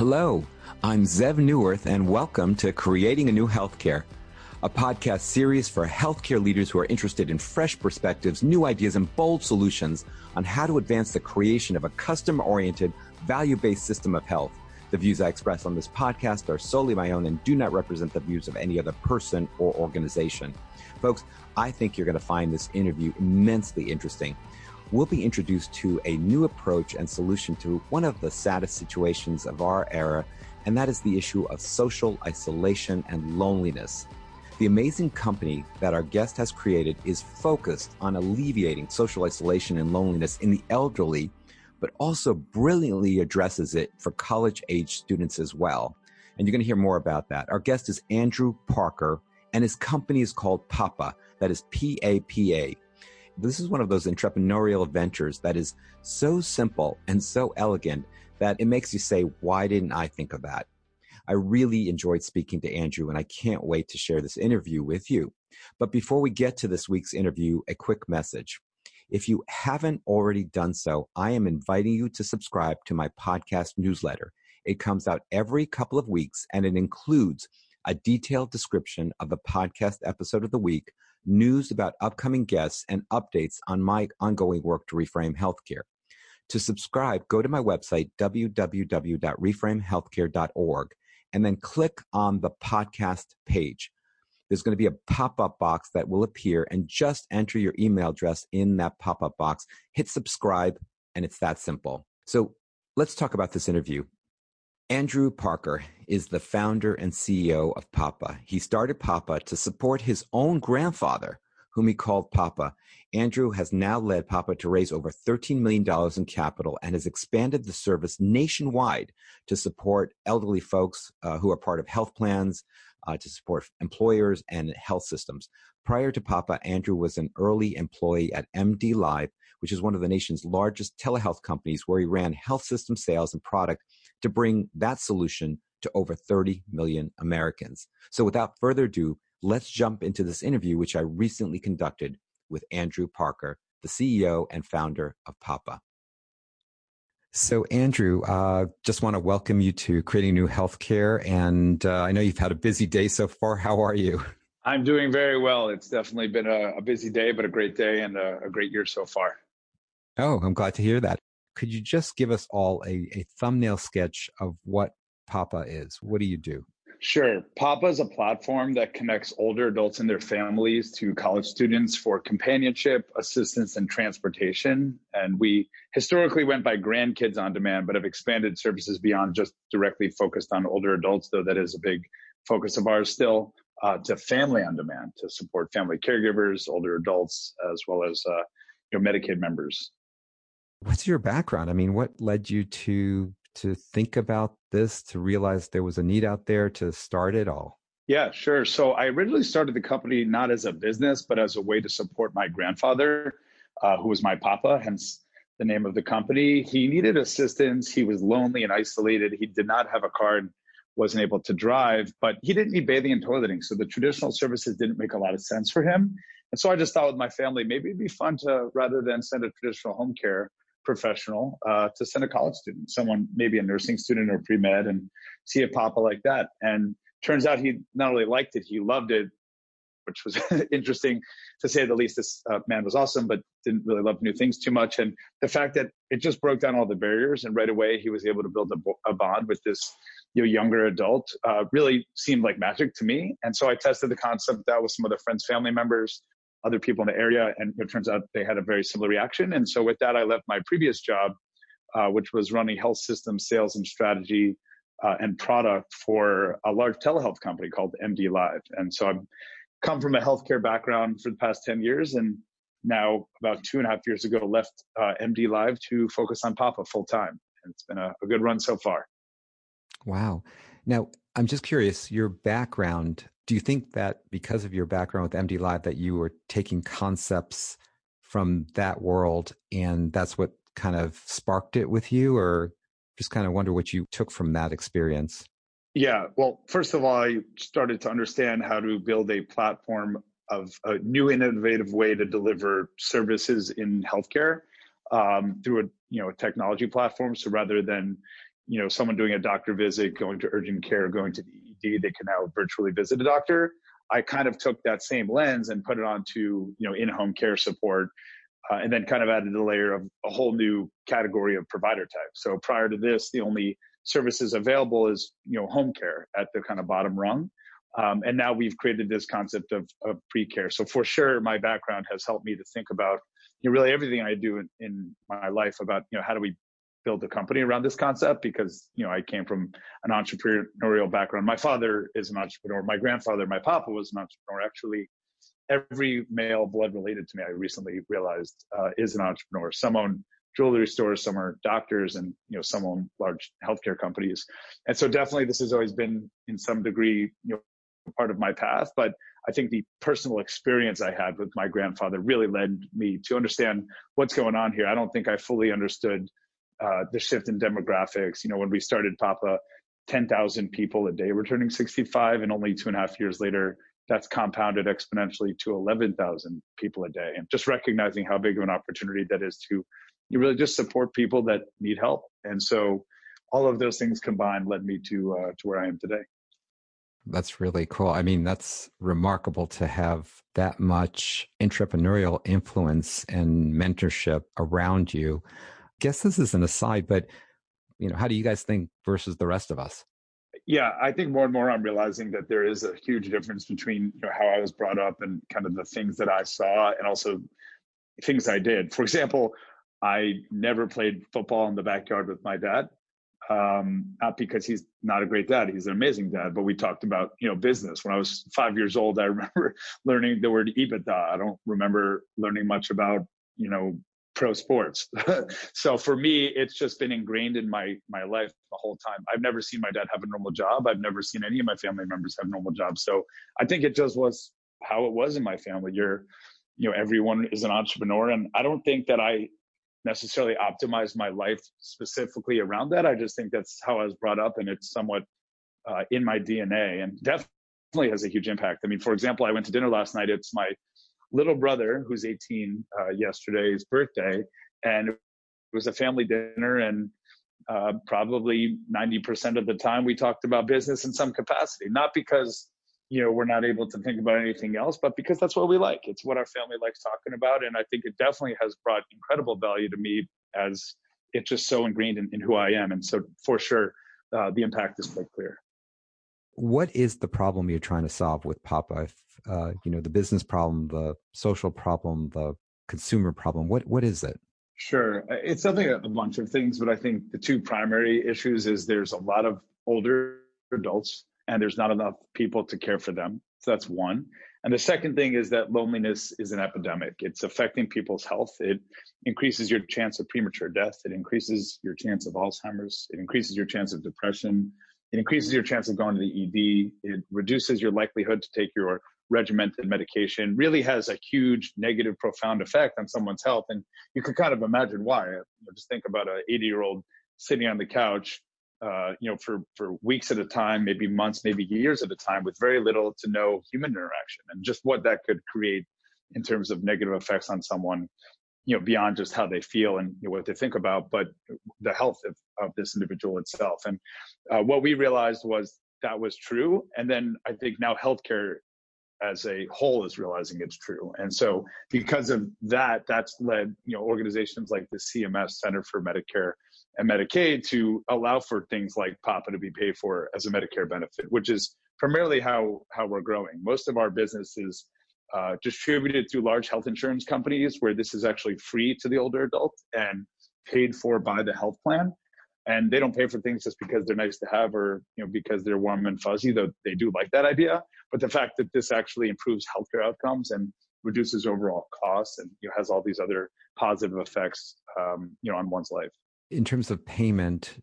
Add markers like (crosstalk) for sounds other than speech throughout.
Hello, I'm Zev Neuwirth, and welcome to Creating a New Healthcare, a podcast series for healthcare leaders who are interested in fresh perspectives, new ideas, and bold solutions on how to advance the creation of a custom oriented, value based system of health. The views I express on this podcast are solely my own and do not represent the views of any other person or organization. Folks, I think you're going to find this interview immensely interesting we'll be introduced to a new approach and solution to one of the saddest situations of our era, and that is the issue of social isolation and loneliness. The amazing company that our guest has created is focused on alleviating social isolation and loneliness in the elderly, but also brilliantly addresses it for college age students as well. And you're going to hear more about that. Our guest is Andrew Parker, and his company is called Papa. That is P A P A this is one of those entrepreneurial ventures that is so simple and so elegant that it makes you say, why didn't I think of that? I really enjoyed speaking to Andrew and I can't wait to share this interview with you. But before we get to this week's interview, a quick message. If you haven't already done so, I am inviting you to subscribe to my podcast newsletter. It comes out every couple of weeks and it includes a detailed description of the podcast episode of the week, news about upcoming guests, and updates on my ongoing work to reframe healthcare. To subscribe, go to my website, www.reframehealthcare.org, and then click on the podcast page. There's going to be a pop up box that will appear, and just enter your email address in that pop up box. Hit subscribe, and it's that simple. So let's talk about this interview. Andrew Parker is the founder and CEO of Papa. He started Papa to support his own grandfather, whom he called Papa. Andrew has now led Papa to raise over $13 million in capital and has expanded the service nationwide to support elderly folks uh, who are part of health plans, uh, to support employers and health systems. Prior to Papa, Andrew was an early employee at MD Live, which is one of the nation's largest telehealth companies, where he ran health system sales and product to bring that solution to over 30 million Americans. So without further ado, let's jump into this interview, which I recently conducted with Andrew Parker, the CEO and founder of Papa. So, Andrew, uh, just want to welcome you to Creating New Healthcare. And uh, I know you've had a busy day so far. How are you? I'm doing very well. It's definitely been a, a busy day, but a great day and a, a great year so far. Oh, I'm glad to hear that could you just give us all a, a thumbnail sketch of what Papa is? What do you do? Sure. Papa is a platform that connects older adults and their families to college students for companionship, assistance, and transportation. And we historically went by grandkids on demand, but have expanded services beyond just directly focused on older adults, though that is a big focus of ours still, uh, to family on demand to support family caregivers, older adults, as well as uh, you know, Medicaid members. What's your background? I mean, what led you to to think about this, to realize there was a need out there to start it all? Yeah, sure. So I originally started the company not as a business, but as a way to support my grandfather, uh, who was my papa, hence the name of the company. He needed assistance. He was lonely and isolated. He did not have a car and wasn't able to drive, but he didn't need bathing and toileting. So the traditional services didn't make a lot of sense for him. And so I just thought with my family, maybe it'd be fun to, rather than send a traditional home care, professional uh, to send a college student, someone maybe a nursing student or pre med, and see a papa like that. And turns out he not only liked it, he loved it, which was (laughs) interesting to say the least. This uh, man was awesome, but didn't really love new things too much. And the fact that it just broke down all the barriers, and right away he was able to build a, a bond with this you know, younger adult uh, really seemed like magic to me. And so I tested the concept that with some of the friends, family members, other people in the area, and it turns out they had a very similar reaction. And so with that, I left my previous job, uh, which was running health system sales and strategy uh, and product for a large telehealth company called MD Live. And so I've come from a healthcare background for the past 10 years, and now about two and a half years ago left uh, MD Live to focus on Papa full time. And it's been a, a good run so far. Wow. Now, I'm just curious, your background do you think that because of your background with MD Live that you were taking concepts from that world and that's what kind of sparked it with you or just kind of wonder what you took from that experience? Yeah, well, first of all, I started to understand how to build a platform of a new innovative way to deliver services in healthcare um, through a you know a technology platform. So rather than you know someone doing a doctor visit, going to urgent care, going to the They can now virtually visit a doctor. I kind of took that same lens and put it onto you know in-home care support, uh, and then kind of added a layer of a whole new category of provider type. So prior to this, the only services available is you know home care at the kind of bottom rung. Um, and now we've created this concept of, of pre-care. So for sure, my background has helped me to think about you know, really everything I do in, in my life about you know how do we build a company around this concept because you know I came from an entrepreneurial background. My father is an entrepreneur. My grandfather, my papa, was an entrepreneur. Actually, every male blood related to me, I recently realized, uh, is an entrepreneur. Some own jewelry stores, some are doctors, and you know some own large healthcare companies. And so definitely, this has always been in some degree you know part of my path. But I think the personal experience I had with my grandfather really led me to understand what's going on here. I don't think I fully understood uh, the shift in demographics. You know, when we started Papa, 10,000 people a day were turning 65, and only two and a half years later, that's compounded exponentially to 11,000 people a day. And just recognizing how big of an opportunity that is to you really just support people that need help. And so all of those things combined led me to uh, to where I am today. That's really cool. I mean, that's remarkable to have that much entrepreneurial influence and mentorship around you. Guess this is an aside, but you know, how do you guys think versus the rest of us? Yeah, I think more and more I'm realizing that there is a huge difference between you know, how I was brought up and kind of the things that I saw and also things I did. For example, I never played football in the backyard with my dad um, not because he's not a great dad he's an amazing dad but we talked about you know business when i was five years old i (laughs) remember learning the word ebitda i don't remember learning much about you know pro sports (laughs) so for me it's just been ingrained in my my life the whole time i've never seen my dad have a normal job i've never seen any of my family members have normal jobs so i think it just was how it was in my family you're you know everyone is an entrepreneur and i don't think that i necessarily optimize my life specifically around that. I just think that's how I was brought up, and it's somewhat uh, in my DNA, and definitely has a huge impact. I mean, for example, I went to dinner last night. It's my little brother, who's 18, uh, yesterday's birthday, and it was a family dinner, and uh, probably 90% of the time we talked about business in some capacity, not because you know we're not able to think about anything else but because that's what we like. It's what our family likes talking about and i think it definitely has brought incredible value to me as it's just so ingrained in, in who i am. And so for sure uh, the impact is quite clear what is the problem you're trying to solve with papa uh, you know the business problem the social problem the consumer problem what what is it sure it's something a bunch of things but i think the two primary issues is there's a lot of older adults and there's not enough people to care for them. So that's one. And the second thing is that loneliness is an epidemic. It's affecting people's health. It increases your chance of premature death. It increases your chance of Alzheimer's. It increases your chance of depression. It increases your chance of going to the ED. It reduces your likelihood to take your regimented medication. Really has a huge negative, profound effect on someone's health. And you can kind of imagine why. Just think about an 80 year old sitting on the couch uh, you know, for for weeks at a time, maybe months, maybe years at a time, with very little to no human interaction, and just what that could create in terms of negative effects on someone, you know, beyond just how they feel and you know, what they think about, but the health of, of this individual itself. And uh, what we realized was that was true, and then I think now healthcare as a whole is realizing it's true. And so because of that, that's led, you know, organizations like the CMS Center for Medicare and Medicaid to allow for things like PAPA to be paid for as a Medicare benefit, which is primarily how how we're growing. Most of our business is uh, distributed through large health insurance companies, where this is actually free to the older adult and paid for by the health plan. And they don't pay for things just because they're nice to have or you know because they're warm and fuzzy. Though they do like that idea, but the fact that this actually improves healthcare outcomes and reduces overall costs and you know, has all these other positive effects um, you know on one's life in terms of payment,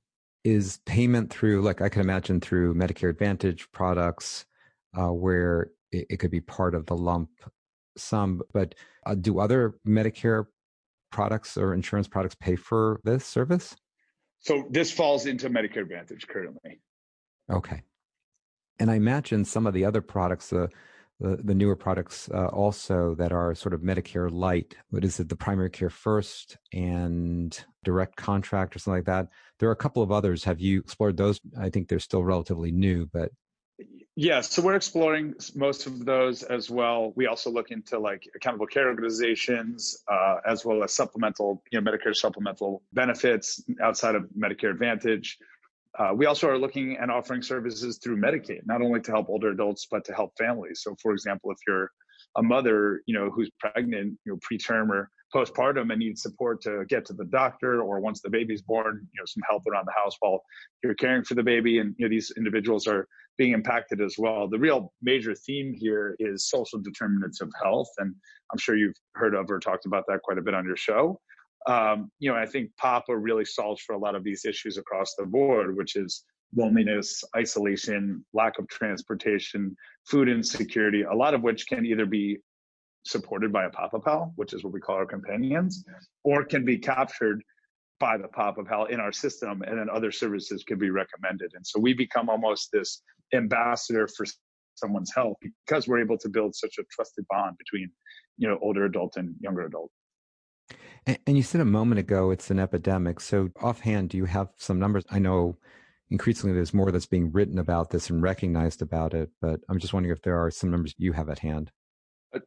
is payment through, like I can imagine through Medicare Advantage products, uh, where it, it, could be part of the lump sum, but uh, do other Medicare products or insurance products pay for this service? So this falls into Medicare Advantage currently. Okay. And I imagine some of the other products, the the, the newer products uh, also that are sort of Medicare light. What is it? The primary care first and direct contract or something like that. There are a couple of others. Have you explored those? I think they're still relatively new, but yeah, so we're exploring most of those as well. We also look into like accountable care organizations, uh, as well as supplemental, you know, Medicare supplemental benefits outside of Medicare Advantage. Uh, we also are looking and offering services through Medicaid, not only to help older adults, but to help families. So, for example, if you're a mother, you know, who's pregnant, you know, preterm or postpartum and need support to get to the doctor, or once the baby's born, you know, some help around the house while you're caring for the baby, and you know, these individuals are being impacted as well. The real major theme here is social determinants of health, and I'm sure you've heard of or talked about that quite a bit on your show. Um, you know, I think Papa really solves for a lot of these issues across the board, which is loneliness, isolation, lack of transportation, food insecurity, a lot of which can either be supported by a Papa Pal, which is what we call our companions, or can be captured by the Papa Pal in our system, and then other services can be recommended. And so we become almost this ambassador for someone's health because we're able to build such a trusted bond between, you know, older adult and younger adult. And, and you said a moment ago it's an epidemic. So, offhand, do you have some numbers? I know increasingly there's more that's being written about this and recognized about it, but I'm just wondering if there are some numbers you have at hand.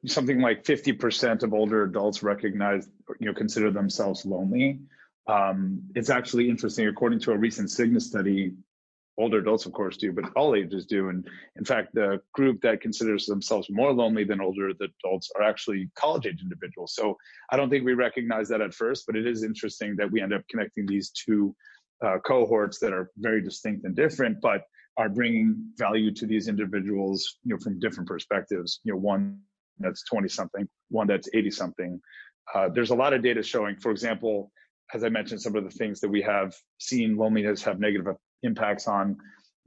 Something like 50% of older adults recognize, you know, consider themselves lonely. Um, it's actually interesting. According to a recent Cigna study, older adults, of course, do, but all ages do. And in fact, the group that considers themselves more lonely than older adults are actually college age individuals. So I don't think we recognize that at first, but it is interesting that we end up connecting these two uh, cohorts that are very distinct and different, but are bringing value to these individuals, you know, from different perspectives. You know, one that's 20 something, one that's 80 something. Uh, there's a lot of data showing, for example, as I mentioned, some of the things that we have seen loneliness have negative impacts on.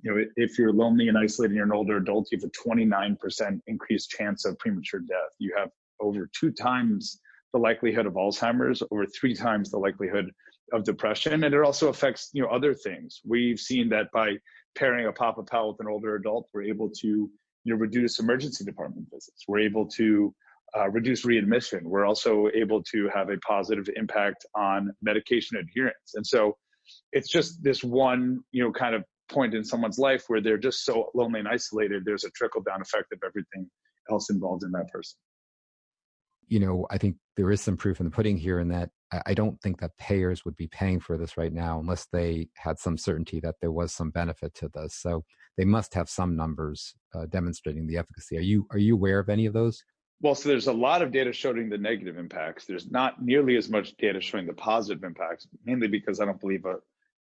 You know if you're lonely and isolated you're an older adult you have a 29% increased chance of premature death. You have over two times the likelihood of alzheimer's over three times the likelihood of depression and it also affects you know other things. We've seen that by pairing a papa pal with an older adult we're able to you know reduce emergency department visits we're able to uh, reduce readmission we're also able to have a positive impact on medication adherence and so it's just this one, you know, kind of point in someone's life where they're just so lonely and isolated. There's a trickle down effect of everything else involved in that person. You know, I think there is some proof in the pudding here in that I don't think that payers would be paying for this right now unless they had some certainty that there was some benefit to this. So they must have some numbers uh, demonstrating the efficacy. Are you are you aware of any of those? Well, so there's a lot of data showing the negative impacts. There's not nearly as much data showing the positive impacts, mainly because I don't believe a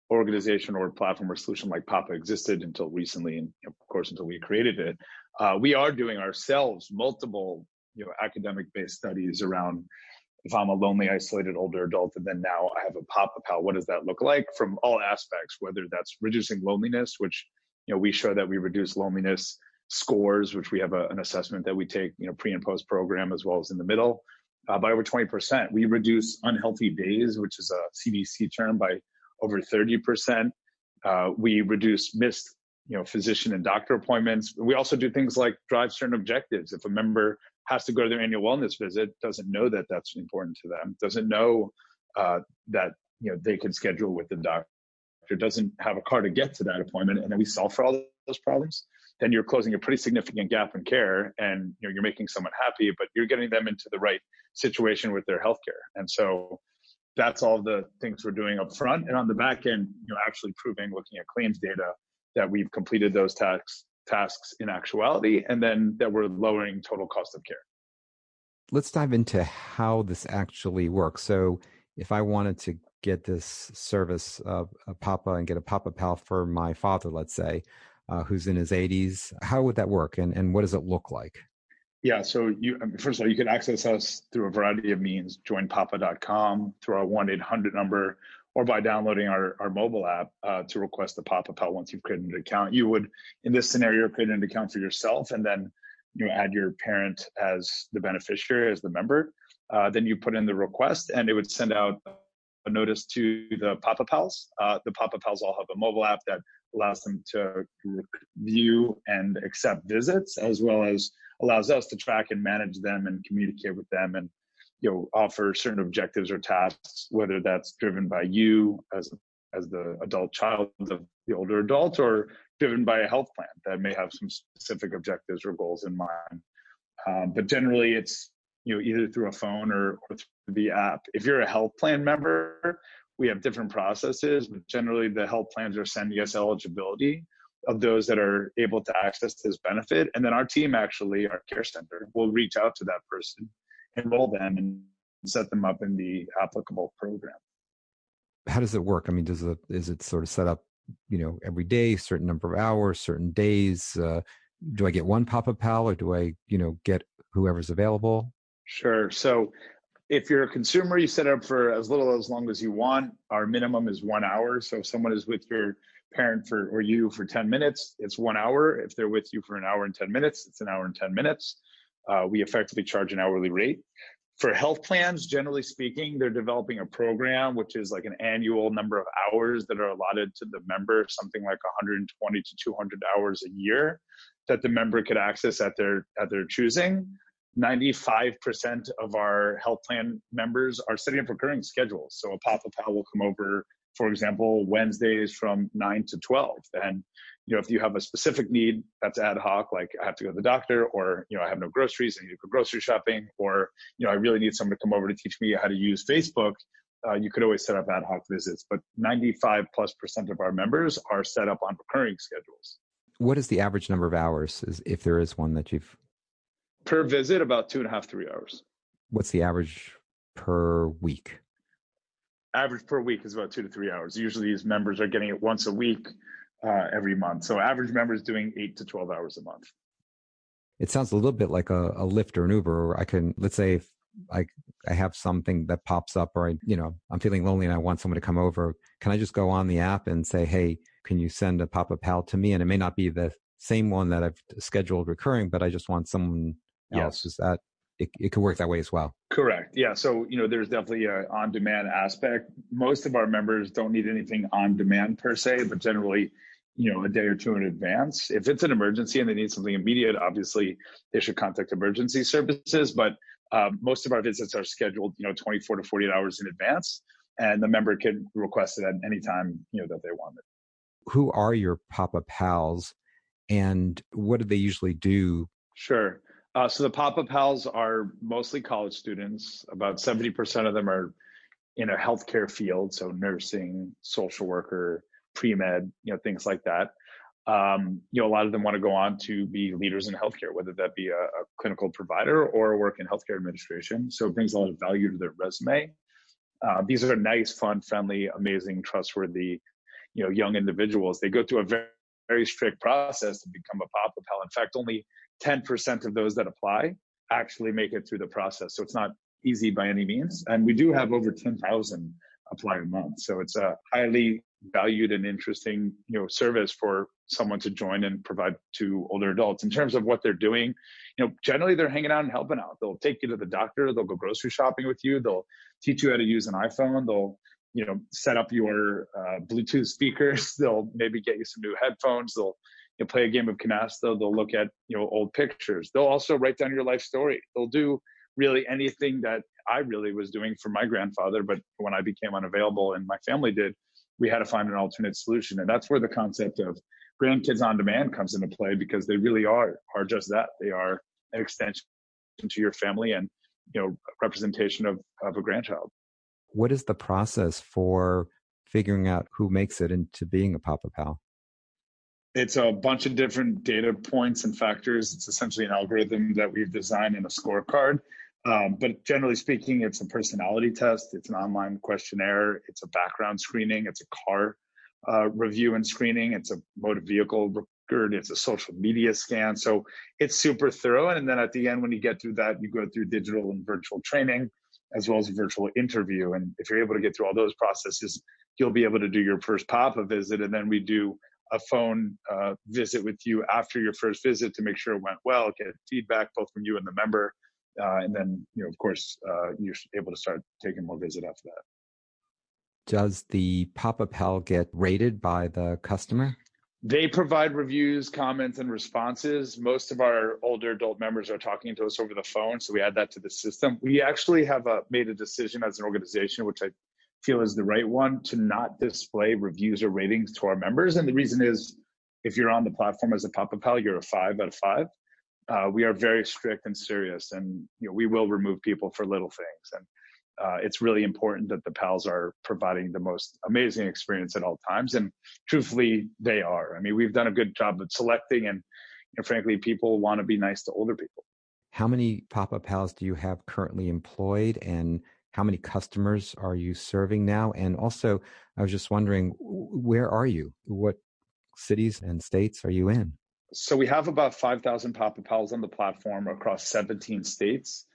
organization or platform or solution like Papa existed until recently, and of course until we created it. Uh, we are doing ourselves multiple, you know, academic-based studies around if I'm a lonely, isolated older adult, and then now I have a Papa Pal, what does that look like from all aspects? Whether that's reducing loneliness, which you know we show that we reduce loneliness scores, which we have a, an assessment that we take, you know, pre and post program as well as in the middle, uh, by over 20%. We reduce unhealthy days, which is a CDC term, by over 30%. Uh, we reduce missed, you know, physician and doctor appointments. We also do things like drive certain objectives. If a member has to go to their annual wellness visit, doesn't know that that's important to them, doesn't know uh, that you know they can schedule with the doctor, doesn't have a car to get to that appointment, and then we solve for all those problems then you're closing a pretty significant gap in care and you know, you're making someone happy, but you're getting them into the right situation with their healthcare. And so that's all the things we're doing up front. And on the back end, you know, actually proving, looking at claims data, that we've completed those tasks tasks in actuality, and then that we're lowering total cost of care. Let's dive into how this actually works. So, if I wanted to get this service of a Papa and get a Papa Pal for my father, let's say, uh, who's in his 80s. How would that work, and and what does it look like? Yeah, so you first of all, you can access us through a variety of means. Joinpapa.com through our one eight hundred number, or by downloading our, our mobile app uh, to request a Pal once you've created an account. You would, in this scenario, create an account for yourself, and then you add your parent as the beneficiary, as the member. Uh, then you put in the request, and it would send out a notice to the Papa Pals. Uh, the Papa Pals all have a mobile app that allows them to view and accept visits, as well as allows us to track and manage them and communicate with them and you know offer certain objectives or tasks, whether that's driven by you as as the adult child of the older adult or driven by a health plan that may have some specific objectives or goals in mind. Um, but generally, it's you know either through a phone or, or through the app. If you're a health plan member, we have different processes, but generally the health plans are sending us eligibility of those that are able to access this benefit. And then our team actually, our care center, will reach out to that person, enroll them, and set them up in the applicable program. How does it work? I mean, does it is it sort of set up, you know, every day, certain number of hours, certain days? Uh, do I get one Papa Pal or do I, you know, get whoever's available? Sure. So if you're a consumer, you set up for as little as long as you want. Our minimum is one hour. So if someone is with your parent for or you for 10 minutes, it's one hour. If they're with you for an hour and 10 minutes, it's an hour and 10 minutes. Uh, we effectively charge an hourly rate. For health plans, generally speaking, they're developing a program which is like an annual number of hours that are allotted to the member, something like 120 to 200 hours a year that the member could access at their at their choosing. 95% of our health plan members are setting up recurring schedules. So a Papa Pal will come over, for example, Wednesdays from 9 to 12. And, you know, if you have a specific need that's ad hoc, like I have to go to the doctor, or, you know, I have no groceries, I need to go grocery shopping, or, you know, I really need someone to come over to teach me how to use Facebook, uh, you could always set up ad hoc visits. But 95 plus percent of our members are set up on recurring schedules. What is the average number of hours, if there is one that you've per visit about two and a half three hours what's the average per week average per week is about two to three hours usually these members are getting it once a week uh, every month so average members doing eight to 12 hours a month it sounds a little bit like a, a Lyft or an Uber. Or I can, let's say, if I I have something that pops up, or I, you know, I'm feeling lonely and I want someone to come over. Can I just go on the app and say, hey, can you send a Papa Pal to me? And it may not be the same one that I've scheduled recurring, but I just want someone else. Is that it, it could work that way as well? Correct. Yeah. So, you know, there's definitely a on demand aspect. Most of our members don't need anything on demand per se, but generally, you know, a day or two in advance. If it's an emergency and they need something immediate, obviously they should contact emergency services. But um, most of our visits are scheduled, you know, 24 to 48 hours in advance, and the member can request it at any time, you know, that they want it. Who are your Papa Pals, and what do they usually do? Sure. Uh, so the Papa Pals are mostly college students. About 70% of them are in a healthcare field, so nursing, social worker, pre-med, you know, things like that. Um, you know, a lot of them want to go on to be leaders in healthcare, whether that be a, a, clinical provider or work in healthcare administration. So it brings a lot of value to their resume. Uh, these are nice, fun, friendly, amazing, trustworthy, you know, young individuals. They go through a very, very strict process to become a Papa Pal. In fact, only 10% of those that apply actually make it through the process. So it's not easy by any means. And we do have over 10,000 apply a month. So it's a highly valued and interesting, you know, service for someone to join and provide to older adults. In terms of what they're doing, you know, generally they're hanging out and helping out. They'll take you to the doctor, they'll go grocery shopping with you, they'll teach you how to use an iPhone, they'll you know set up your uh, bluetooth speakers (laughs) they'll maybe get you some new headphones they'll you know, play a game of canasta. They'll look at you know old pictures. They'll also write down your life story. They'll do really anything that I really was doing for my grandfather. But when I became unavailable and my family did, we had to find an alternate solution. And that's where the concept of grandkids on demand comes into play because they really are are just that. They are an extension to your family and you know representation of of a grandchild. What is the process for figuring out who makes it into being a Papa Pal? It's a bunch of different data points and factors. It's essentially an algorithm that we've designed in a scorecard. Um, but generally speaking, it's a personality test. It's an online questionnaire. It's a background screening. It's a car uh, review and screening. It's a motor vehicle record. It's a social media scan. So it's super thorough. And then at the end, when you get through that, you go through digital and virtual training as well as a virtual interview. And if you're able to get through all those processes, you'll be able to do your first PAPA visit. And then we do a phone uh, visit with you after your first visit to make sure it went well, get feedback both from you and the member, uh, and then you know of course uh, you're able to start taking more visit after that. Does the Papa Pal get rated by the customer? They provide reviews, comments, and responses. Most of our older adult members are talking to us over the phone, so we add that to the system. We actually have a, made a decision as an organization, which I feel is the right one, to not display reviews or ratings to our members. And the reason is, if you're on the platform as a Papa Pal, you're a five out of five. Uh, we are very strict and serious, and you know we will remove people for little things. And uh, it's really important that the pals are providing the most amazing experience at all times and truthfully they are i mean we've done a good job of selecting and frankly people want to be nice to older people how many papa pals do you have currently employed and how many customers are you serving now? And also i was just wondering where are you? What cities and states are you in? So we have about 5000 papa pals on the platform across 17 states.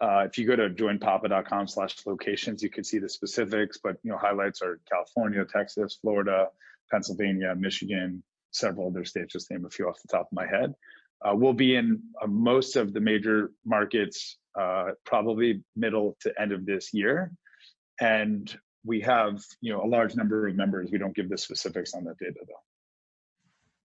Uh, if you go to joinpapa.com slash locations, you can see the specifics, but you know highlights are California, Texas, Florida, Pennsylvania, Michigan, several other states, just name a few off the top of my head. Uh, we'll be in uh, most of the major markets uh, probably middle to end of this year. And we have you know a large number of members. We don't give the specifics on that data though.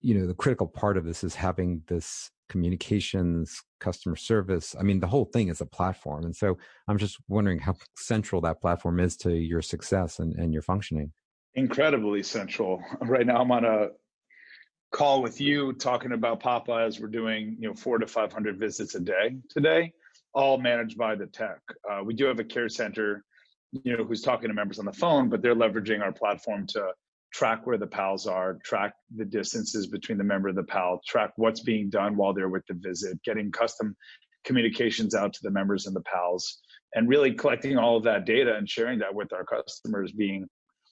You know, the critical part of this is having this communications, customer service. I mean, the whole thing is a platform. And so I'm just wondering how central that platform is to your success and, and your functioning. Incredibly central. Right now, I'm on a call with you talking about Papa as we're doing, you know, four to 500 visits a day today, all managed by the tech. Uh, we do have a care center, you know, who's talking to members on the phone, but they're leveraging our platform to track where the pals are, track the distances between the member of the pal, track what's being done while they're with the visit, getting custom communications out to the members and the pals, and really collecting all of that data and sharing that with our customers, being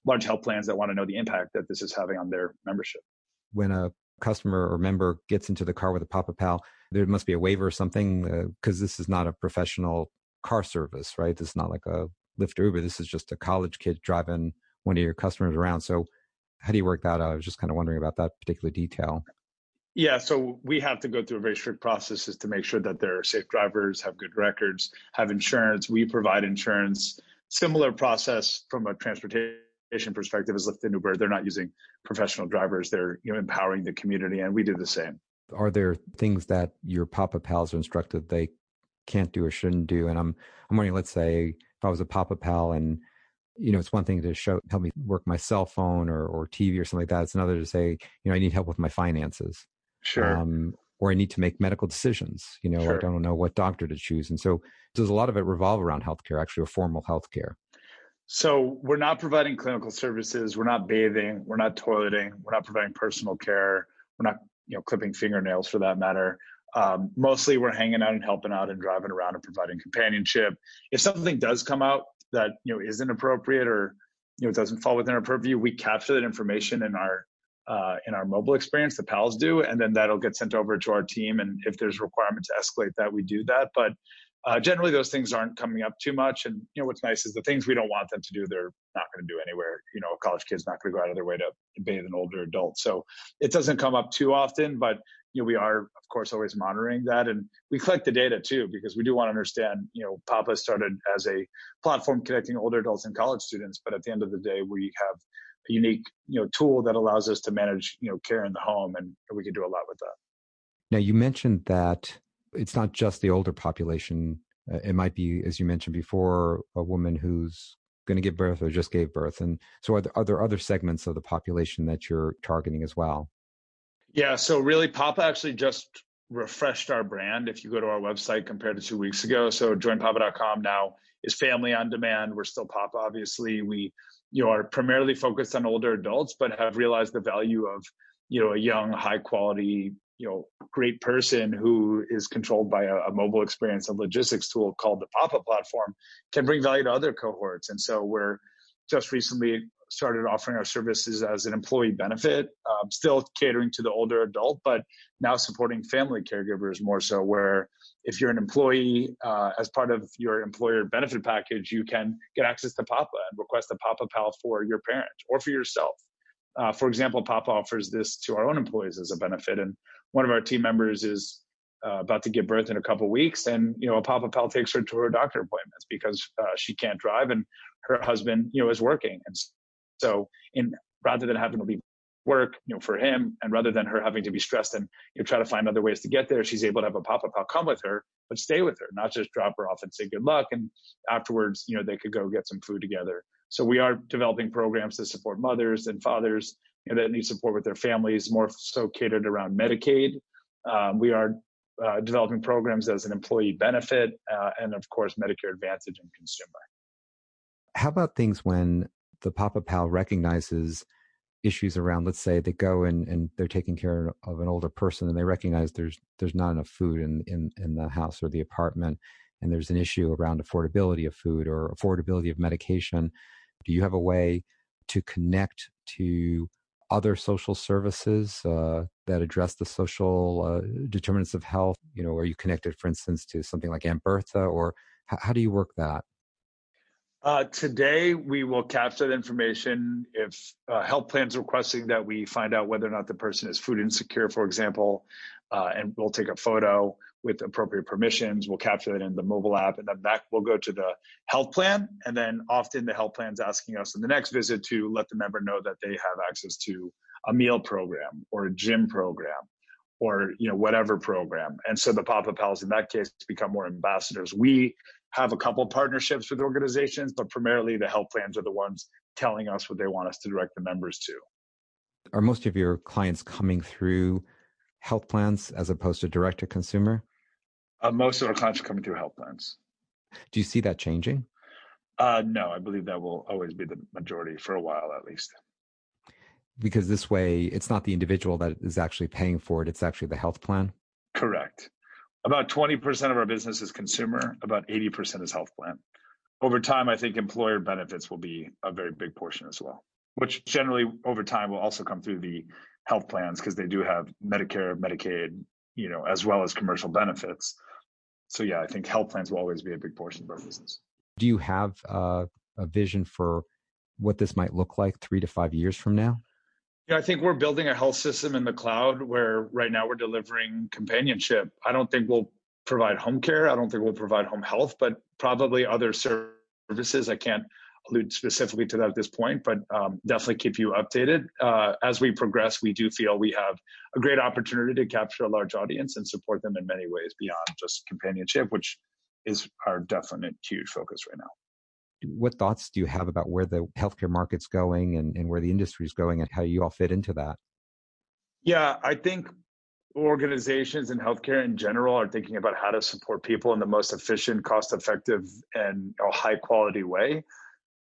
large health plans that want to know the impact that this is having on their membership. When a customer or member gets into the car with a Papa Pal, there must be a waiver or something because uh, this is not a professional car service, right? This is not like a Lyft or Uber. This is just a college kid driving one of your customers around. So how do you work that out? I was just kind of wondering about that particular detail. Yeah, so we have to go through a very strict processes to make sure that they're safe drivers, have good records, have insurance. We provide insurance. Similar process from a transportation perspective as Lyft and Uber. They're not using professional drivers. They're you know empowering the community, and we do the same. Are there things that your Papa Pals are instructed they can't do or shouldn't do? And I'm I'm wondering, let's say if I was a Papa Pal and you know, it's one thing to show help me work my cell phone or or TV or something like that. It's another to say, you know, I need help with my finances. Sure. Um, or I need to make medical decisions. You know, sure. I don't know what doctor to choose. And so does a lot of it revolve around healthcare, actually, or formal healthcare? So we're not providing clinical services. We're not bathing. We're not toileting. We're not providing personal care. We're not, you know, clipping fingernails for that matter. Um, mostly we're hanging out and helping out and driving around and providing companionship. If something does come out that you know isn't appropriate or you know doesn't fall within our purview, we capture that information in our uh, in our mobile experience. The pals do, and then that'll get sent over to our team. And if there's requirement to escalate that, we do that. But uh, generally, those things aren't coming up too much. And you know what's nice is the things we don't want them to do, they're not going to do anywhere. You know, a college kid's not going to go out of their way to bathe an older adult, so it doesn't come up too often. But you know, we are of course always monitoring that, and we collect the data too because we do want to understand. You know, Papa started as a platform connecting older adults and college students, but at the end of the day, we have a unique you know tool that allows us to manage you know care in the home, and we can do a lot with that. Now, you mentioned that it's not just the older population. Uh, it might be, as you mentioned before, a woman who's going to give birth or just gave birth, and so are there, are there other segments of the population that you're targeting as well? Yeah, so really, Papa actually just refreshed our brand. If you go to our website compared to two weeks ago, so joinpapa.com now is family on demand. We're still Papa, obviously. We, you know, are primarily focused on older adults, but have realized the value of, you know, a young, high quality, you know, great person who is controlled by a, a mobile experience and logistics tool called the Papa platform can bring value to other cohorts. And so we're just recently started offering our services as an employee benefit, um, still catering to the older adult, but now supporting family caregivers more so. Where if you're an employee, uh, as part of your employer benefit package, you can get access to Papa and request a Papa Pal for your parent or for yourself. Uh, for example, Papa offers this to our own employees as a benefit, and one of our team members is uh, about to give birth in a couple weeks, and you know, a Papa Pal takes her to her doctor appointments because uh, she can't drive and her husband, you know, is working, and So in rather than having to leave work, you know, for him, and rather than her having to be stressed and you know, try to find other ways to get there, she's able to have a Papa Pal come with her, but stay with her, not just drop her off and say good luck. And afterwards, you know, they could go get some food together. So we are developing programs to support mothers and fathers that need support with their families, more so catered around Medicaid. Um, we are uh, developing programs as an employee benefit, uh, and of course, Medicare Advantage and consumer. How about things when the Papa Pal recognizes issues around let's say they go and, and they're taking care of an older person and they recognize there's there's not enough food in, in in the house or the apartment and there's an issue around affordability of food or affordability of medication do you have a way to connect to other social services uh, that address the social uh, determinants of health? You know are you connected for instance to something like Aunt Bertha or how, how do you work that? Uh, today, we will capture that information if uh, health plans requesting that we find out whether or not the person is food insecure, for example, uh, and we'll take a photo with appropriate permissions. We'll capture that in the mobile app, and then that will go to the health plan. And then often the health plan's asking us in the next visit to let the member know that they have access to a meal program or a gym program or you know whatever program and so the papa pals in that case become more ambassadors we have a couple partnerships with organizations, but primarily the health plans are the ones telling us what they want us to direct the members to. Are most of your clients coming through health plans as opposed to direct to consumer? Uh, most of our clients are coming through health plans. Do you see that changing? Uh, no, I believe that will always be the majority for a while at least. Because this way, it's not the individual that is actually paying for it, it's actually the health plan? Correct. About 20% of our business is consumer, about 80% is health plan. Over time, I think employer benefits will be a very big portion as well, which generally over time will also come through the health plans because they do have Medicare, Medicaid, you know, as well as commercial benefits. So yeah, I think health plans will always be a big portion of our business. Do you have uh, a vision for what this might look like three to five years from now? Yeah, I think we're building a health system in the cloud where right now we're delivering companionship. I don't think we'll provide home care. I don't think we'll provide home health, but probably other services. I can't allude specifically to that at this point, but um, definitely keep you updated. Uh, as we progress, we do feel we have a great opportunity to capture a large audience and support them in many ways beyond just companionship, which is our definite huge focus right now what thoughts do you have about where the healthcare market's going and, and where the industry is going and how you all fit into that? Yeah, I think organizations and healthcare in general are thinking about how to support people in the most efficient, cost effective, and high quality way.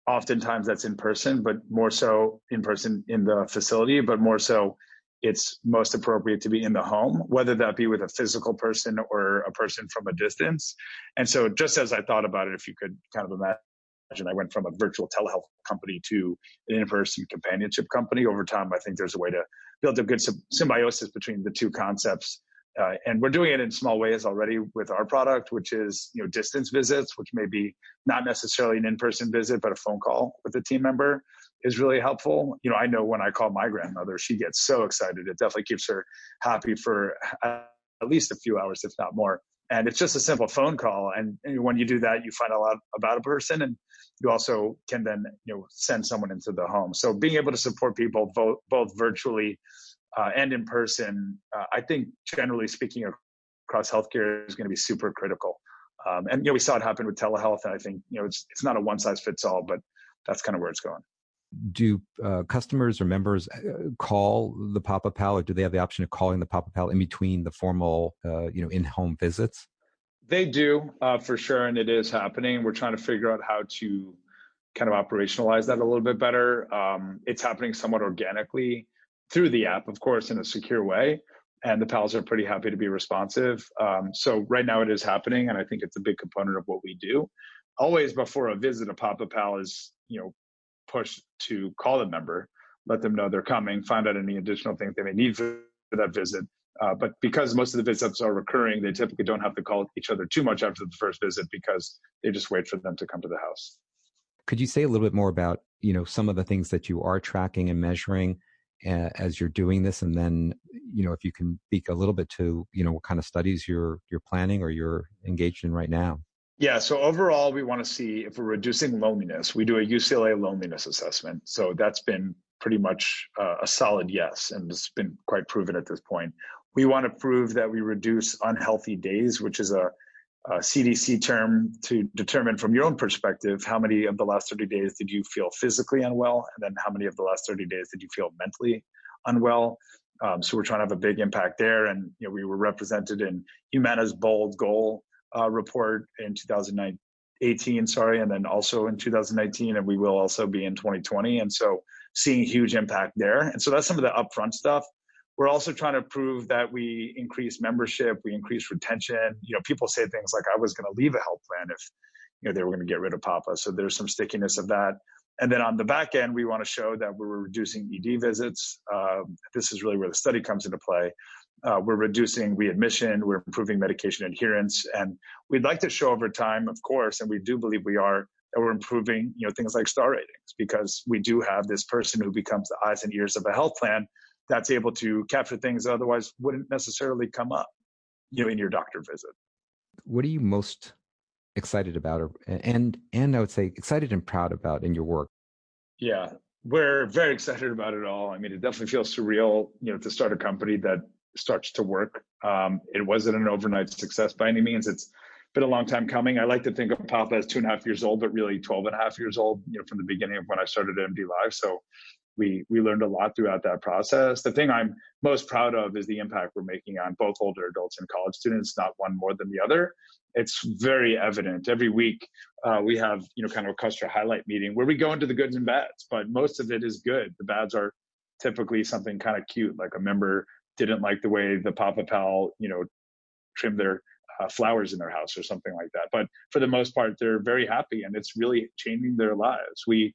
Oftentimes that's in person, but more so in person in the facility, but more so it's most appropriate to be in the home, whether that be with a physical person or a person from a distance. And so, just as I thought about it, if you could kind of imagine I went from a virtual telehealth company to an in-person companionship company. Over time, I think there's a way to build a good symbiosis between the two concepts. Uh, and we're doing it in small ways already with our product, which is you know distance visits, which may be not necessarily an in-person visit, but a phone call with a team member is really helpful. You know, I know when I call my grandmother, she gets so excited. It definitely keeps her happy for at least a few hours, if not more and it's just a simple phone call and, when you do that you find a lot about a person and you also can then you know send someone into the home so being able to support people both both virtually uh, and in person uh, i think generally speaking across healthcare is going to be super critical um, and you know we saw it happen with telehealth and i think you know it's it's not a one size fits all but that's kind of where it's going do uh, customers or members uh, call the Papa Pal, or do they have the option of calling the Papa Pal in between the formal, uh, you know, in-home visits? They do uh, for sure, and it is happening. We're trying to figure out how to kind of operationalize that a little bit better. Um, it's happening somewhat organically through the app, of course, in a secure way. And the pals are pretty happy to be responsive. Um, so right now it is happening, and I think it's a big component of what we do. Always before a visit, a Papa Pal is you know push to call the member, let them know they're coming, find out any additional things they may need for that visit. Uh, but because most of the visits are recurring, they typically don't have to call each other too much after the first visit because they just wait for them to come to the house. Could you say a little bit more about you know some of the things that you are tracking and measuring as you're doing this, and then you know if you can speak a little bit to you know what kind of studies you're you're planning or you're engaged in right now? Yeah, so overall, we want to see if we're reducing loneliness. We do a UCLA loneliness assessment. So that's been pretty much uh, a solid yes, and it's been quite proven at this point. We want to prove that we reduce unhealthy days, which is a, a CDC term to determine from your own perspective how many of the last 30 days did you feel physically unwell, and then how many of the last 30 days did you feel mentally unwell. Um, so we're trying to have a big impact there, and you know we were represented in Humana's bold goal uh, report in 2018, sorry, and then also in 2019, and we will also be in 2020. And so seeing huge impact there. And so that's some of the upfront stuff. We're also trying to prove that we increase membership, we increase retention. You know, people say things like, I was going to leave a health plan if, you know, they were going to get rid of Papa. So there's some stickiness of that. And then on the back end, we want to show that we're reducing ED visits. Uh, this is really where the study comes into play uh, we're reducing readmission, we're improving medication adherence, and we'd like to show over time, of course, and we do believe we are, that we're improving, you know, things like star ratings because we do have this person who becomes the eyes and ears of a health plan that's able to capture things that otherwise wouldn't necessarily come up, you know, in your doctor visit. What are you most excited about, or, and and I would say excited and proud about in your work? Yeah, we're very excited about it all. I mean, it definitely feels surreal, you know, to start a company that starts to work. Um, it wasn't an overnight success by any means. It's been a long time coming. I like to think of Papa as two and a half years old, but really 12 and a half years old, you know, from the beginning of when I started MD Live. So we we learned a lot throughout that process. The thing I'm most proud of is the impact we're making on both older adults and college students, not one more than the other. It's very evident. Every week uh, we have, you know, kind of a customer highlight meeting where we go into the goods and bads, but most of it is good. The bads are typically something kind of cute, like a member didn't like the way the Papa Pal, you know, trimmed their uh, flowers in their house or something like that. But for the most part, they're very happy and it's really changing their lives. We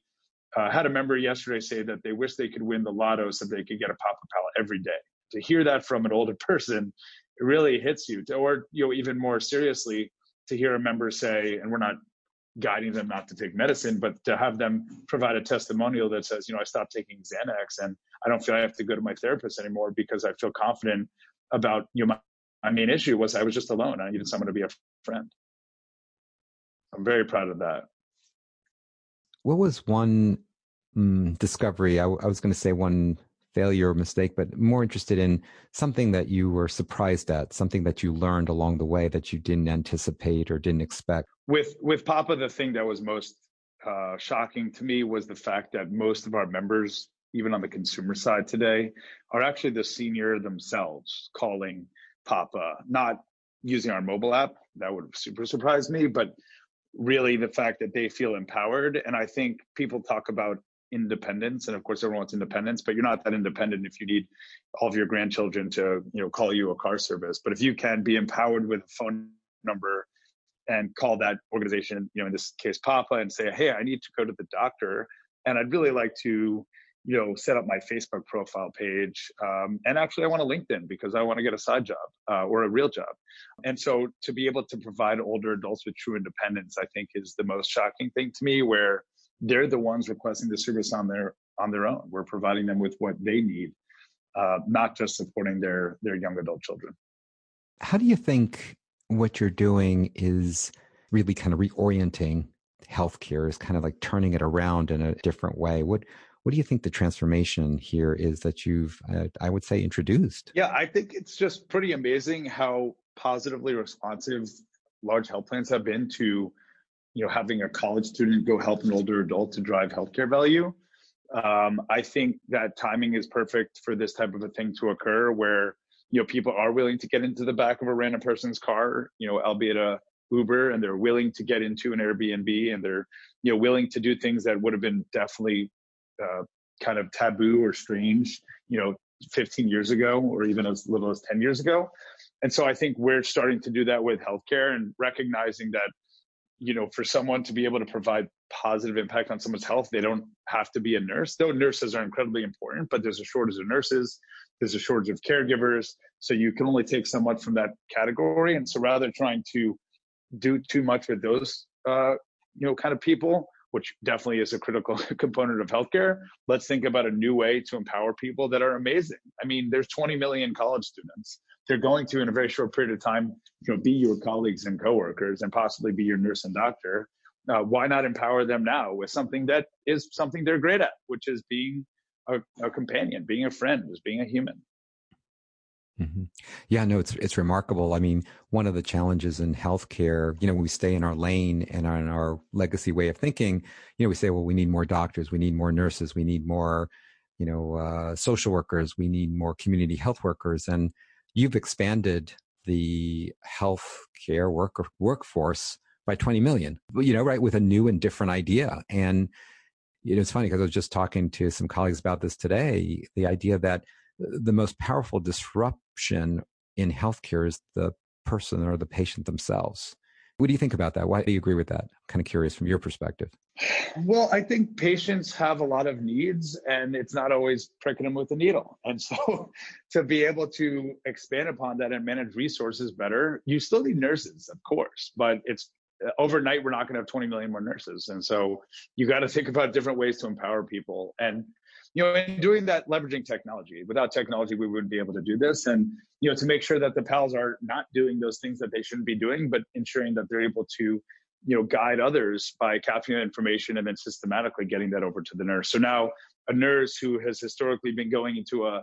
uh, had a member yesterday say that they wish they could win the lotto so they could get a Papa Pal every day. To hear that from an older (laughs) person, it really hits you. To, or, you know, even more seriously, to hear a member say, and we're not guiding them not to take medicine, but to have them provide a testimonial that says, you know, I stopped taking Xanax and I don't feel I have to go to my therapist anymore because I feel confident about, you know, my, my main issue was I was just alone. I needed someone to be a friend. I'm very proud of that. What was one mm, discovery? I, I was going to say one failure or mistake, but more interested in something that you were surprised at, something that you learned along the way that you didn't anticipate or didn't expect. With with Papa, the thing that was most uh, shocking to me was the fact that most of our members, even on the consumer side today, are actually the senior themselves calling Papa, not using our mobile app. That would have super surprised me, but really the fact that they feel empowered. And I think people talk about independence and of course everyone wants independence but you're not that independent if you need all of your grandchildren to you know call you a car service but if you can be empowered with a phone number and call that organization you know in this case papa and say hey i need to go to the doctor and i'd really like to you know set up my facebook profile page um, and actually i want a linkedin because i want to get a side job uh, or a real job and so to be able to provide older adults with true independence i think is the most shocking thing to me where they're the ones requesting the service on their on their own. We're providing them with what they need, uh, not just supporting their their young adult children. How do you think what you're doing is really kind of reorienting healthcare? Is kind of like turning it around in a different way. What what do you think the transformation here is that you've, uh, I would say, introduced? Yeah, I think it's just pretty amazing how positively responsive large health plans have been to you know having a college student go help an older adult to drive healthcare value um, i think that timing is perfect for this type of a thing to occur where you know people are willing to get into the back of a random person's car you know albeit a uber and they're willing to get into an airbnb and they're you know willing to do things that would have been definitely uh, kind of taboo or strange you know 15 years ago or even as little as 10 years ago and so i think we're starting to do that with healthcare and recognizing that you know, for someone to be able to provide positive impact on someone's health, they don't have to be a nurse. Though nurses are incredibly important, but there's a shortage of nurses, there's a shortage of caregivers. So you can only take so much from that category. And so rather trying to do too much with those, uh, you know, kind of people, which definitely is a critical (laughs) component of healthcare, let's think about a new way to empower people that are amazing. I mean, there's 20 million college students. they're going to in a very short period of time you know be your colleagues and coworkers and possibly be your nurse and doctor uh, why not empower them now with something that is something they're great at which is being a, a companion being a friend is being a human Mm-hmm. Yeah, no, it's it's remarkable. I mean, one of the challenges in healthcare, you know, when we stay in our lane and on our legacy way of thinking, you know, we say, well, we need more doctors, we need more nurses, we need more, you know, uh, social workers, we need more community health workers, and you've expanded the healthcare work workforce by 20 million. You know, right, with a new and different idea, and you know, it's funny because I was just talking to some colleagues about this today. The idea that the most powerful disruption in healthcare is the person or the patient themselves. What do you think about that? Why do you agree with that? I'm kind of curious from your perspective. Well, I think patients have a lot of needs and it's not always pricking them with a needle. (laughs) And so to be able to expand upon that and manage resources better, you still need nurses, of course, but it's uh, overnight we're not going to have 20 million more nurses. And so you got to think about different ways to empower people. And you know, in doing that, leveraging technology. Without technology, we wouldn't be able to do this. And, you know, to make sure that the pals are not doing those things that they shouldn't be doing, but ensuring that they're able to, you know, guide others by capturing information and then systematically getting that over to the nurse. So now a nurse who has historically been going into a,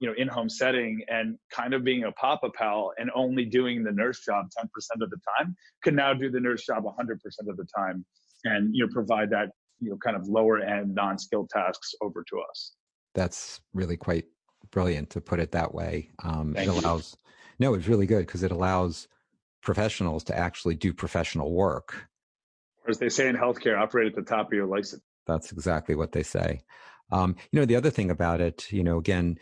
you know, in-home setting and kind of being a papa pal and only doing the nurse job 10% of the time can now do the nurse job 100% of the time and you know provide that you know kind of lower end non-skilled tasks over to us. That's really quite brilliant to put it that way. Um, it allows you. no it's really good because it allows professionals to actually do professional work. Or as they say in healthcare operate at the top of your license. That's exactly what they say. Um, you know the other thing about it you know again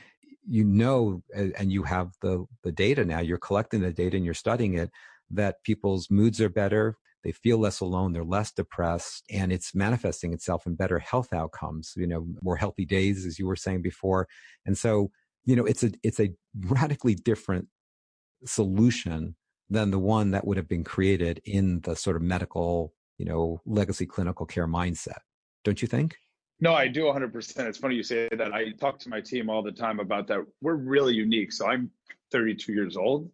you know and you have the the data now you're collecting the data and you're studying it that people's moods are better they feel less alone, they're less depressed, and it's manifesting itself in better health outcomes, you know, more healthy days, as you were saying before. And so, you know, it's a it's a radically different solution than the one that would have been created in the sort of medical, you know, legacy clinical care mindset. Don't you think? No, I do 100%. It's funny you say that. I talk to my team all the time about that. We're really unique. So I'm 32 years old.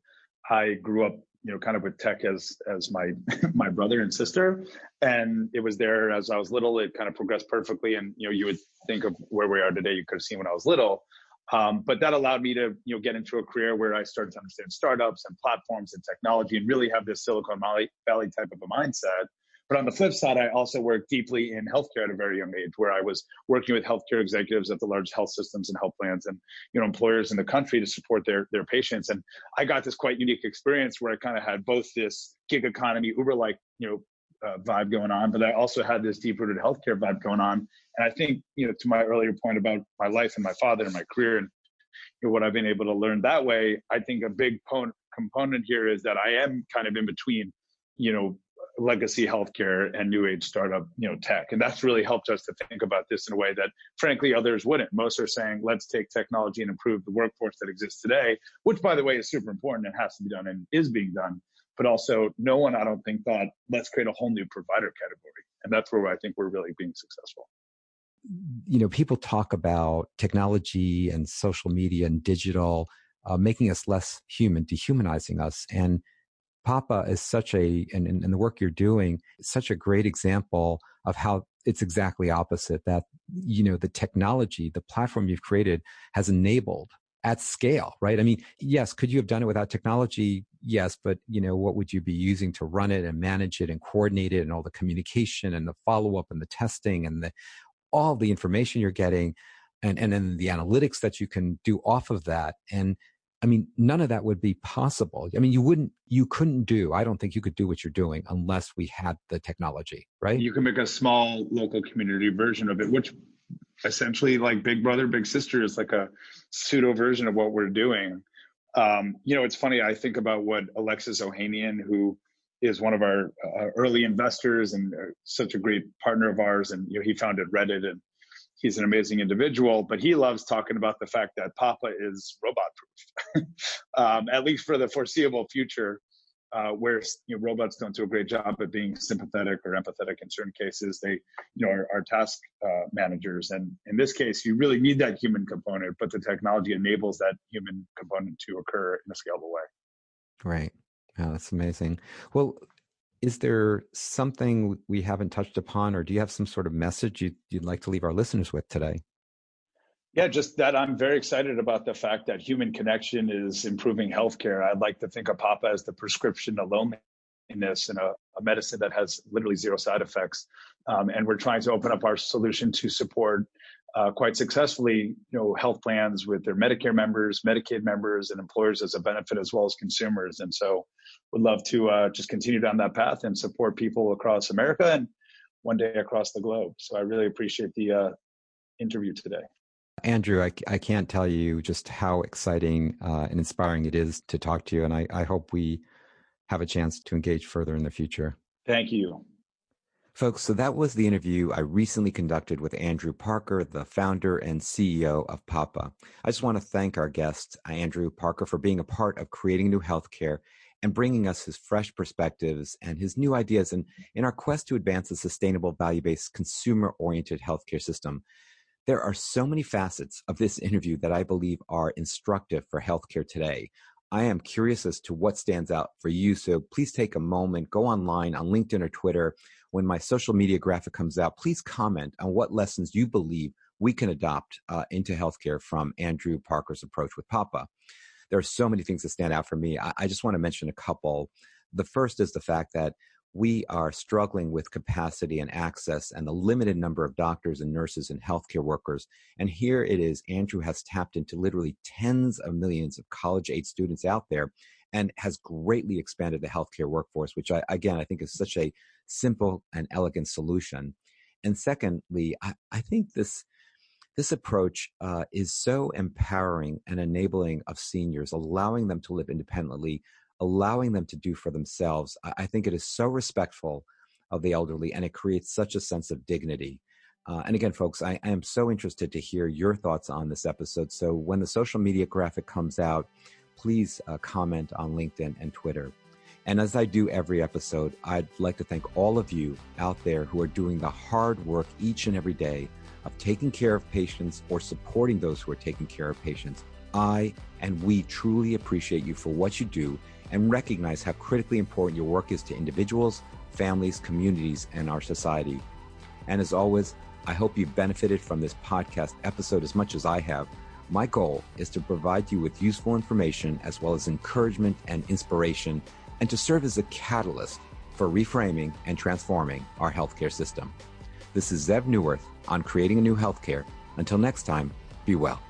I grew up you know kind of with tech as as my (laughs) my brother and sister. And it was there as i was little it kind of progressed perfectly. And you know you would think of where we are today you could have seen when i was little. Um, but that allowed me to you know get into a career where i started to understand startups and platforms and technology and really have this silicon valley, valley type of a mindset but on the flip side, I also worked deeply in healthcare at a very young age, where I was working with healthcare executives at the large health systems and health plans and you know employers in the country to support their their patients. And I got this quite unique experience where I kind of had both this gig economy, Uber like you know uh, vibe going on, but I also had this deep rooted healthcare vibe going on. And I think, you know, to my earlier point about my life and my father and my career and you know, what I've been able to learn that way, I think a big po- component here is that I am kind of in between, you know, legacy healthcare and new age startup you know tech. And that's really helped us to think about this in a way that frankly others wouldn't. Most are saying let's take technology and improve the workforce that exists today which by the way is super important and has to be done and is being done. But also no one i don't think thought let's create a whole new provider category. And that's where i think we're really being successful. You know people talk about technology and social media and digital uh, making us less human dehumanizing us. And Papa is such a, and, and the work you're doing, is such a great example of how it's exactly opposite that, you know, the technology, the platform you've created has enabled at scale, right? I mean, yes, could you have done it without technology? Yes, but you know, what would you be using to run it and manage it and coordinate it and all the communication and the follow up and the testing and the all the information you're getting and and then the analytics that you can do off of that and I mean, none of that would be possible. I mean, you wouldn't, you couldn't do, I don't think you could do what you're doing unless we had the technology, right? You can make a small local community version of it, which essentially like Big Brother, Big Sister is like a pseudo version of what we're doing. Um, you know, it's funny, I think about what Alexis Ohanian, who is one of our uh, early investors and uh, such a great partner of ours, and you know, he founded Reddit and he's an amazing individual, but he loves talking about the fact that Papa is robot proof, (laughs) um, at least for the foreseeable future. uh, where you know, robots don't do a great job at being sympathetic or empathetic in certain cases. They, you know, are, are task uh, managers, and in this case, you really need that human component, but the technology enables that human component to occur in a scalable way. Right. Yeah, that's amazing. Well, is there something we haven't touched upon, or do you have some sort of message you'd, you'd like to leave our listeners with today? Yeah, just that I'm very excited about the fact that human connection is improving healthcare. I'd like to think of Papa as the prescription to loneliness and a, a medicine that has literally zero side effects. Um, and we're trying to open up our solution to support uh, quite successfully, you know, health plans with their Medicare members, Medicaid members, and employers as a benefit as well as consumers. And so, would love to uh, just continue down that path and support people across America and one day across the globe. So I really appreciate the uh, interview today. Andrew, I, I can't tell you just how exciting uh, and inspiring it is to talk to you. And I, I hope we have a chance to engage further in the future. Thank you. Folks, so that was the interview I recently conducted with Andrew Parker, the founder and CEO of Papa. I just want to thank our guest, Andrew Parker, for being a part of creating new healthcare and bringing us his fresh perspectives and his new ideas in, in our quest to advance a sustainable, value based, consumer oriented healthcare system. There are so many facets of this interview that I believe are instructive for healthcare today. I am curious as to what stands out for you. So please take a moment, go online on LinkedIn or Twitter. When my social media graphic comes out, please comment on what lessons you believe we can adopt uh, into healthcare from Andrew Parker's approach with Papa. There are so many things that stand out for me. I, I just want to mention a couple. The first is the fact that we are struggling with capacity and access and the limited number of doctors and nurses and healthcare workers. And here it is, Andrew has tapped into literally tens of millions of college age students out there and has greatly expanded the healthcare workforce, which I, again, I think is such a simple and elegant solution. And secondly, I, I think this, this approach uh, is so empowering and enabling of seniors, allowing them to live independently allowing them to do for themselves, I, I think it is so respectful of the elderly and it creates such a sense of dignity. Uh, and again, folks, I, I, am so interested to hear your thoughts on this episode. So when the social media graphic comes out, please uh, comment on LinkedIn and Twitter. And as I do every episode, I'd like to thank all of you out there who are doing the hard work each and every day of taking care of patients or supporting those who are taking care of patients. I and we truly appreciate you for what you do and recognize how critically important your work is to individuals, families, communities, and our society. And as always, I hope you've benefited from this podcast episode as much as I have. My goal is to provide you with useful information as well as encouragement and inspiration, and to serve as a catalyst for reframing and transforming our healthcare system. This is Zev Neuwirth on Creating a New Healthcare. Until next time, be well.